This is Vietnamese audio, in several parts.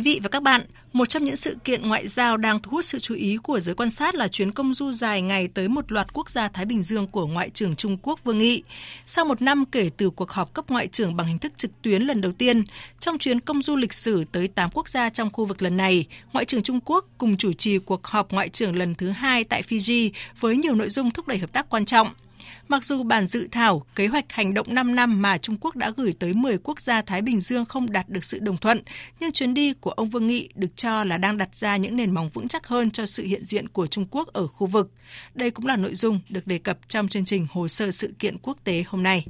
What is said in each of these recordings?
Quý vị và các bạn, một trong những sự kiện ngoại giao đang thu hút sự chú ý của giới quan sát là chuyến công du dài ngày tới một loạt quốc gia Thái Bình Dương của Ngoại trưởng Trung Quốc Vương Nghị. Sau một năm kể từ cuộc họp cấp ngoại trưởng bằng hình thức trực tuyến lần đầu tiên, trong chuyến công du lịch sử tới 8 quốc gia trong khu vực lần này, Ngoại trưởng Trung Quốc cùng chủ trì cuộc họp ngoại trưởng lần thứ hai tại Fiji với nhiều nội dung thúc đẩy hợp tác quan trọng – Mặc dù bản dự thảo kế hoạch hành động 5 năm mà Trung Quốc đã gửi tới 10 quốc gia Thái Bình Dương không đạt được sự đồng thuận, nhưng chuyến đi của ông Vương Nghị được cho là đang đặt ra những nền móng vững chắc hơn cho sự hiện diện của Trung Quốc ở khu vực. Đây cũng là nội dung được đề cập trong chương trình hồ sơ sự kiện quốc tế hôm nay.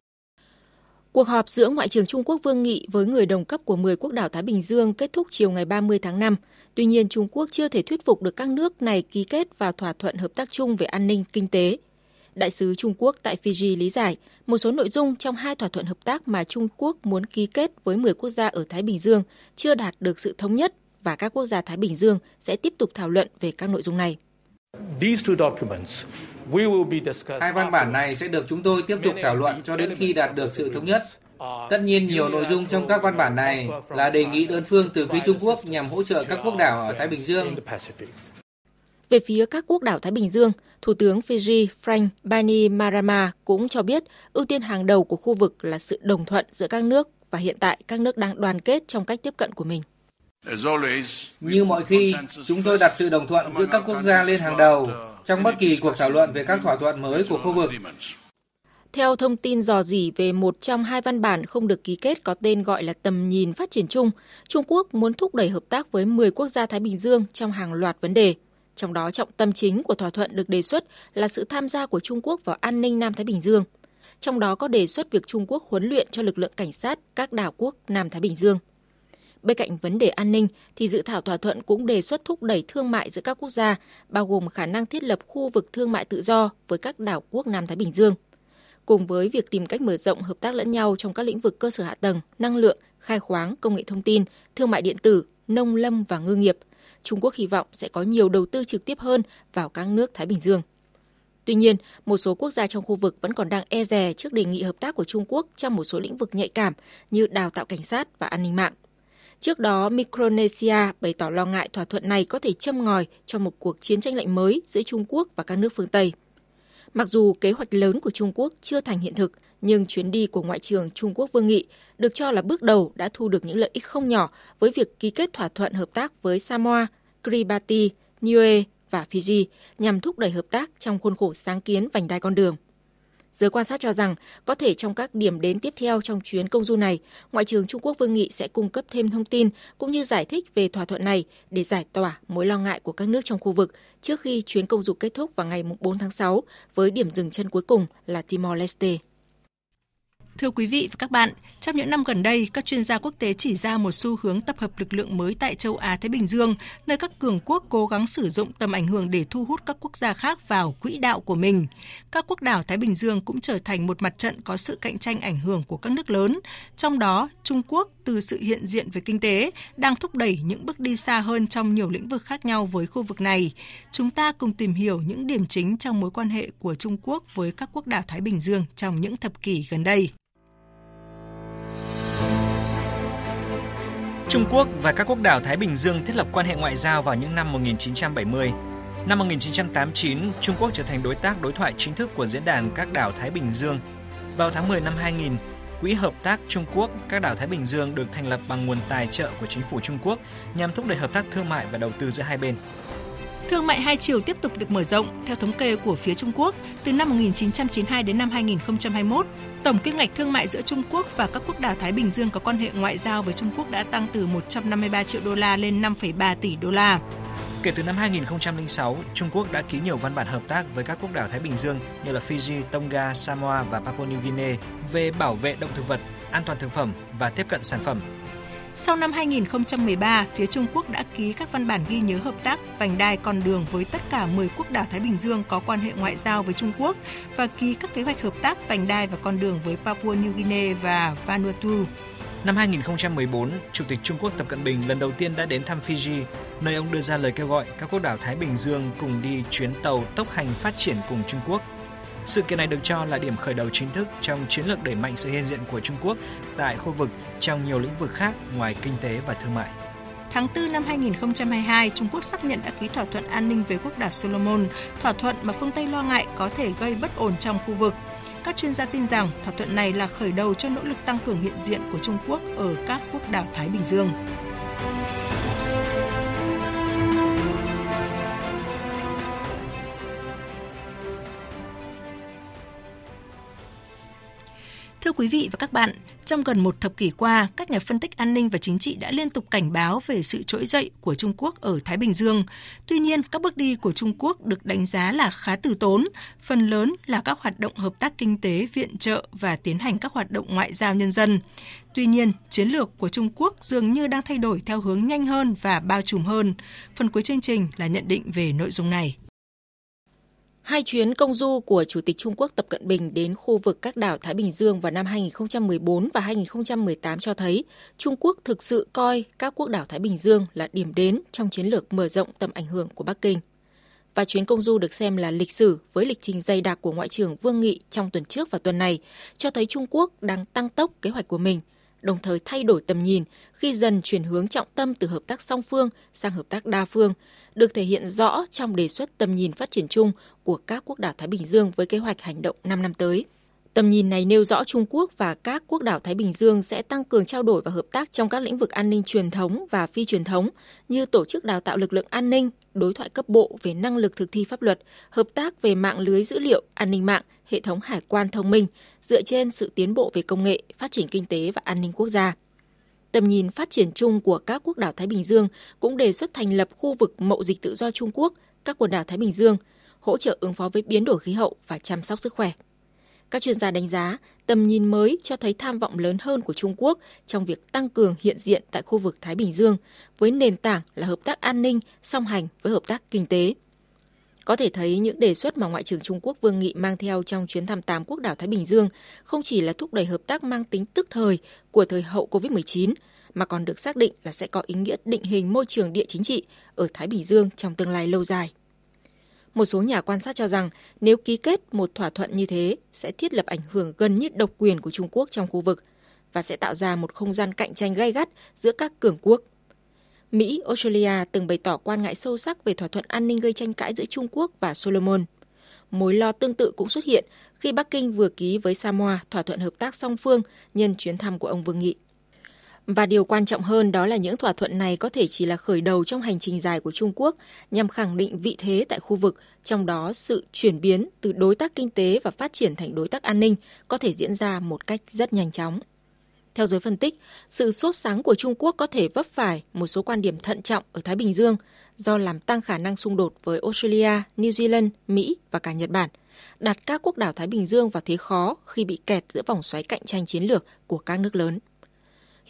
Cuộc họp giữa Ngoại trưởng Trung Quốc Vương Nghị với người đồng cấp của 10 quốc đảo Thái Bình Dương kết thúc chiều ngày 30 tháng 5. Tuy nhiên, Trung Quốc chưa thể thuyết phục được các nước này ký kết vào thỏa thuận hợp tác chung về an ninh, kinh tế – Đại sứ Trung Quốc tại Fiji lý giải một số nội dung trong hai thỏa thuận hợp tác mà Trung Quốc muốn ký kết với 10 quốc gia ở Thái Bình Dương chưa đạt được sự thống nhất và các quốc gia Thái Bình Dương sẽ tiếp tục thảo luận về các nội dung này. Hai văn bản này sẽ được chúng tôi tiếp tục thảo luận cho đến khi đạt được sự thống nhất. Tất nhiên nhiều nội dung trong các văn bản này là đề nghị đơn phương từ phía Trung Quốc nhằm hỗ trợ các quốc đảo ở Thái Bình Dương. Về phía các quốc đảo Thái Bình Dương, Thủ tướng Fiji Frank Bainimarama cũng cho biết ưu tiên hàng đầu của khu vực là sự đồng thuận giữa các nước và hiện tại các nước đang đoàn kết trong cách tiếp cận của mình. Như mọi khi, chúng tôi đặt sự đồng thuận giữa các quốc gia lên hàng đầu trong bất kỳ cuộc thảo luận về các thỏa thuận mới của khu vực. Theo thông tin dò dỉ về một trong hai văn bản không được ký kết có tên gọi là tầm nhìn phát triển chung, Trung Quốc muốn thúc đẩy hợp tác với 10 quốc gia Thái Bình Dương trong hàng loạt vấn đề. Trong đó trọng tâm chính của thỏa thuận được đề xuất là sự tham gia của Trung Quốc vào an ninh Nam Thái Bình Dương. Trong đó có đề xuất việc Trung Quốc huấn luyện cho lực lượng cảnh sát các đảo quốc Nam Thái Bình Dương. Bên cạnh vấn đề an ninh thì dự thảo thỏa thuận cũng đề xuất thúc đẩy thương mại giữa các quốc gia, bao gồm khả năng thiết lập khu vực thương mại tự do với các đảo quốc Nam Thái Bình Dương. Cùng với việc tìm cách mở rộng hợp tác lẫn nhau trong các lĩnh vực cơ sở hạ tầng, năng lượng, khai khoáng, công nghệ thông tin, thương mại điện tử, nông lâm và ngư nghiệp – Trung Quốc hy vọng sẽ có nhiều đầu tư trực tiếp hơn vào các nước Thái Bình Dương. Tuy nhiên, một số quốc gia trong khu vực vẫn còn đang e dè trước đề nghị hợp tác của Trung Quốc trong một số lĩnh vực nhạy cảm như đào tạo cảnh sát và an ninh mạng. Trước đó, Micronesia bày tỏ lo ngại thỏa thuận này có thể châm ngòi cho một cuộc chiến tranh lạnh mới giữa Trung Quốc và các nước phương Tây. Mặc dù kế hoạch lớn của Trung Quốc chưa thành hiện thực, nhưng chuyến đi của Ngoại trưởng Trung Quốc Vương Nghị được cho là bước đầu đã thu được những lợi ích không nhỏ với việc ký kết thỏa thuận hợp tác với Samoa, Kiribati, Niue và Fiji nhằm thúc đẩy hợp tác trong khuôn khổ sáng kiến vành đai con đường. Giới quan sát cho rằng có thể trong các điểm đến tiếp theo trong chuyến công du này, Ngoại trưởng Trung Quốc Vương Nghị sẽ cung cấp thêm thông tin cũng như giải thích về thỏa thuận này để giải tỏa mối lo ngại của các nước trong khu vực trước khi chuyến công du kết thúc vào ngày 4 tháng 6 với điểm dừng chân cuối cùng là Timor-Leste. Thưa quý vị và các bạn, trong những năm gần đây, các chuyên gia quốc tế chỉ ra một xu hướng tập hợp lực lượng mới tại châu Á Thái Bình Dương, nơi các cường quốc cố gắng sử dụng tầm ảnh hưởng để thu hút các quốc gia khác vào quỹ đạo của mình. Các quốc đảo Thái Bình Dương cũng trở thành một mặt trận có sự cạnh tranh ảnh hưởng của các nước lớn, trong đó Trung Quốc từ sự hiện diện về kinh tế đang thúc đẩy những bước đi xa hơn trong nhiều lĩnh vực khác nhau với khu vực này. Chúng ta cùng tìm hiểu những điểm chính trong mối quan hệ của Trung Quốc với các quốc đảo Thái Bình Dương trong những thập kỷ gần đây. Trung Quốc và các quốc đảo Thái Bình Dương thiết lập quan hệ ngoại giao vào những năm 1970. Năm 1989, Trung Quốc trở thành đối tác đối thoại chính thức của Diễn đàn các đảo Thái Bình Dương. Vào tháng 10 năm 2000, Quỹ Hợp tác Trung Quốc các đảo Thái Bình Dương được thành lập bằng nguồn tài trợ của chính phủ Trung Quốc nhằm thúc đẩy hợp tác thương mại và đầu tư giữa hai bên. Thương mại hai chiều tiếp tục được mở rộng. Theo thống kê của phía Trung Quốc, từ năm 1992 đến năm 2021, tổng kim ngạch thương mại giữa Trung Quốc và các quốc đảo Thái Bình Dương có quan hệ ngoại giao với Trung Quốc đã tăng từ 153 triệu đô la lên 5,3 tỷ đô la. Kể từ năm 2006, Trung Quốc đã ký nhiều văn bản hợp tác với các quốc đảo Thái Bình Dương như là Fiji, Tonga, Samoa và Papua New Guinea về bảo vệ động thực vật, an toàn thực phẩm và tiếp cận sản phẩm. Sau năm 2013, phía Trung Quốc đã ký các văn bản ghi nhớ hợp tác vành đai con đường với tất cả 10 quốc đảo Thái Bình Dương có quan hệ ngoại giao với Trung Quốc và ký các kế hoạch hợp tác vành đai và con đường với Papua New Guinea và Vanuatu. Năm 2014, Chủ tịch Trung Quốc Tập Cận Bình lần đầu tiên đã đến thăm Fiji, nơi ông đưa ra lời kêu gọi các quốc đảo Thái Bình Dương cùng đi chuyến tàu tốc hành phát triển cùng Trung Quốc. Sự kiện này được cho là điểm khởi đầu chính thức trong chiến lược đẩy mạnh sự hiện diện của Trung Quốc tại khu vực trong nhiều lĩnh vực khác ngoài kinh tế và thương mại. Tháng 4 năm 2022, Trung Quốc xác nhận đã ký thỏa thuận an ninh với quốc đảo Solomon, thỏa thuận mà phương Tây lo ngại có thể gây bất ổn trong khu vực. Các chuyên gia tin rằng thỏa thuận này là khởi đầu cho nỗ lực tăng cường hiện diện của Trung Quốc ở các quốc đảo Thái Bình Dương. Thưa quý vị và các bạn, trong gần một thập kỷ qua, các nhà phân tích an ninh và chính trị đã liên tục cảnh báo về sự trỗi dậy của Trung Quốc ở Thái Bình Dương. Tuy nhiên, các bước đi của Trung Quốc được đánh giá là khá từ tốn, phần lớn là các hoạt động hợp tác kinh tế, viện trợ và tiến hành các hoạt động ngoại giao nhân dân. Tuy nhiên, chiến lược của Trung Quốc dường như đang thay đổi theo hướng nhanh hơn và bao trùm hơn. Phần cuối chương trình là nhận định về nội dung này. Hai chuyến công du của Chủ tịch Trung Quốc Tập Cận Bình đến khu vực các đảo Thái Bình Dương vào năm 2014 và 2018 cho thấy Trung Quốc thực sự coi các quốc đảo Thái Bình Dương là điểm đến trong chiến lược mở rộng tầm ảnh hưởng của Bắc Kinh. Và chuyến công du được xem là lịch sử với lịch trình dày đặc của Ngoại trưởng Vương Nghị trong tuần trước và tuần này, cho thấy Trung Quốc đang tăng tốc kế hoạch của mình, đồng thời thay đổi tầm nhìn khi dần chuyển hướng trọng tâm từ hợp tác song phương sang hợp tác đa phương, được thể hiện rõ trong đề xuất tầm nhìn phát triển chung của các quốc đảo Thái Bình Dương với kế hoạch hành động 5 năm tới. Tầm nhìn này nêu rõ Trung Quốc và các quốc đảo Thái Bình Dương sẽ tăng cường trao đổi và hợp tác trong các lĩnh vực an ninh truyền thống và phi truyền thống như tổ chức đào tạo lực lượng an ninh, đối thoại cấp bộ về năng lực thực thi pháp luật, hợp tác về mạng lưới dữ liệu, an ninh mạng, hệ thống hải quan thông minh, dựa trên sự tiến bộ về công nghệ, phát triển kinh tế và an ninh quốc gia. Tầm nhìn phát triển chung của các quốc đảo Thái Bình Dương cũng đề xuất thành lập khu vực mậu dịch tự do Trung Quốc, các quần đảo Thái Bình Dương, hỗ trợ ứng phó với biến đổi khí hậu và chăm sóc sức khỏe. Các chuyên gia đánh giá, tầm nhìn mới cho thấy tham vọng lớn hơn của Trung Quốc trong việc tăng cường hiện diện tại khu vực Thái Bình Dương, với nền tảng là hợp tác an ninh song hành với hợp tác kinh tế. Có thể thấy những đề xuất mà Ngoại trưởng Trung Quốc Vương Nghị mang theo trong chuyến thăm tám quốc đảo Thái Bình Dương không chỉ là thúc đẩy hợp tác mang tính tức thời của thời hậu COVID-19, mà còn được xác định là sẽ có ý nghĩa định hình môi trường địa chính trị ở Thái Bình Dương trong tương lai lâu dài. Một số nhà quan sát cho rằng nếu ký kết một thỏa thuận như thế sẽ thiết lập ảnh hưởng gần như độc quyền của Trung Quốc trong khu vực và sẽ tạo ra một không gian cạnh tranh gay gắt giữa các cường quốc. Mỹ, Australia từng bày tỏ quan ngại sâu sắc về thỏa thuận an ninh gây tranh cãi giữa Trung Quốc và Solomon. Mối lo tương tự cũng xuất hiện khi Bắc Kinh vừa ký với Samoa thỏa thuận hợp tác song phương nhân chuyến thăm của ông Vương Nghị. Và điều quan trọng hơn đó là những thỏa thuận này có thể chỉ là khởi đầu trong hành trình dài của Trung Quốc nhằm khẳng định vị thế tại khu vực, trong đó sự chuyển biến từ đối tác kinh tế và phát triển thành đối tác an ninh có thể diễn ra một cách rất nhanh chóng. Theo giới phân tích, sự sốt sáng của Trung Quốc có thể vấp phải một số quan điểm thận trọng ở Thái Bình Dương do làm tăng khả năng xung đột với Australia, New Zealand, Mỹ và cả Nhật Bản, đặt các quốc đảo Thái Bình Dương vào thế khó khi bị kẹt giữa vòng xoáy cạnh tranh chiến lược của các nước lớn.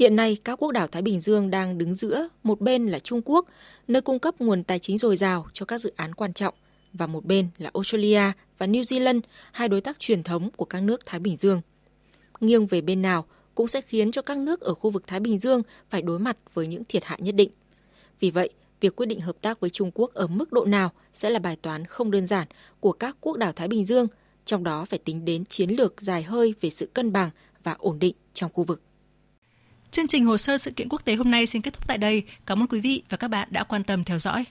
Hiện nay, các quốc đảo Thái Bình Dương đang đứng giữa, một bên là Trung Quốc, nơi cung cấp nguồn tài chính dồi dào cho các dự án quan trọng, và một bên là Australia và New Zealand, hai đối tác truyền thống của các nước Thái Bình Dương. Nghiêng về bên nào cũng sẽ khiến cho các nước ở khu vực Thái Bình Dương phải đối mặt với những thiệt hại nhất định. Vì vậy, việc quyết định hợp tác với Trung Quốc ở mức độ nào sẽ là bài toán không đơn giản của các quốc đảo Thái Bình Dương, trong đó phải tính đến chiến lược dài hơi về sự cân bằng và ổn định trong khu vực. Chương trình hồ sơ sự kiện quốc tế hôm nay xin kết thúc tại đây. Cảm ơn quý vị và các bạn đã quan tâm theo dõi.